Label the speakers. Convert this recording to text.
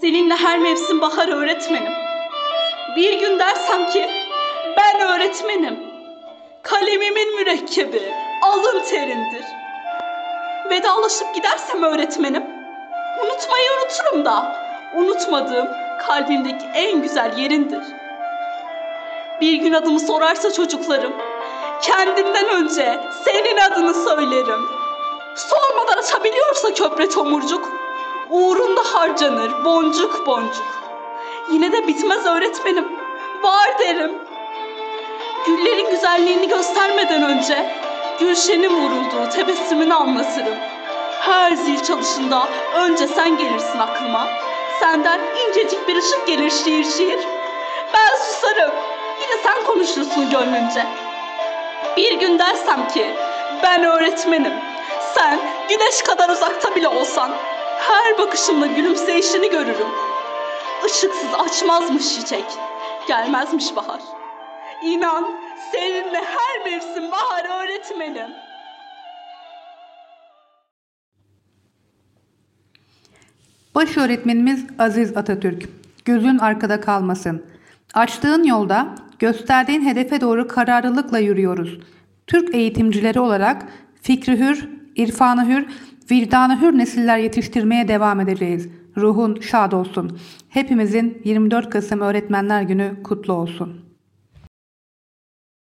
Speaker 1: Seninle her mevsim bahar öğretmenim. Bir gün dersem ki ben öğretmenim. Kalemimin mürekkebi alın terindir. Vedalaşıp gidersem öğretmenim. Unutmayı unuturum da unutmadığım kalbimdeki en güzel yerindir. Bir gün adımı sorarsa çocuklarım kendimden önce senin adını söylerim. Sormadan açabiliyorsa köprü tomurcuk uğrunda harcanır boncuk boncuk. Yine de bitmez öğretmenim. Var derim. Güllerin güzelliğini göstermeden önce Gülşen'in vurulduğu tebessümünü anlatırım. Her zil çalışında önce sen gelirsin aklıma. Senden incecik bir ışık gelir şiir şiir. Ben susarım. Yine sen konuşursun gönlünce. Bir gün dersem ki ben öğretmenim. Sen güneş kadar uzakta bile olsan her bakışımla gülümseyişini görürüm. Işıksız açmazmış çiçek, gelmezmiş bahar. İnan seninle her mevsim bahar öğretmenim.
Speaker 2: Baş öğretmenimiz Aziz Atatürk. Gözün arkada kalmasın. Açtığın yolda gösterdiğin hedefe doğru kararlılıkla yürüyoruz. Türk eğitimcileri olarak fikri hür, irfanı hür, vicdanı hür nesiller yetiştirmeye devam edeceğiz. Ruhun şad olsun. Hepimizin 24 Kasım Öğretmenler Günü kutlu olsun.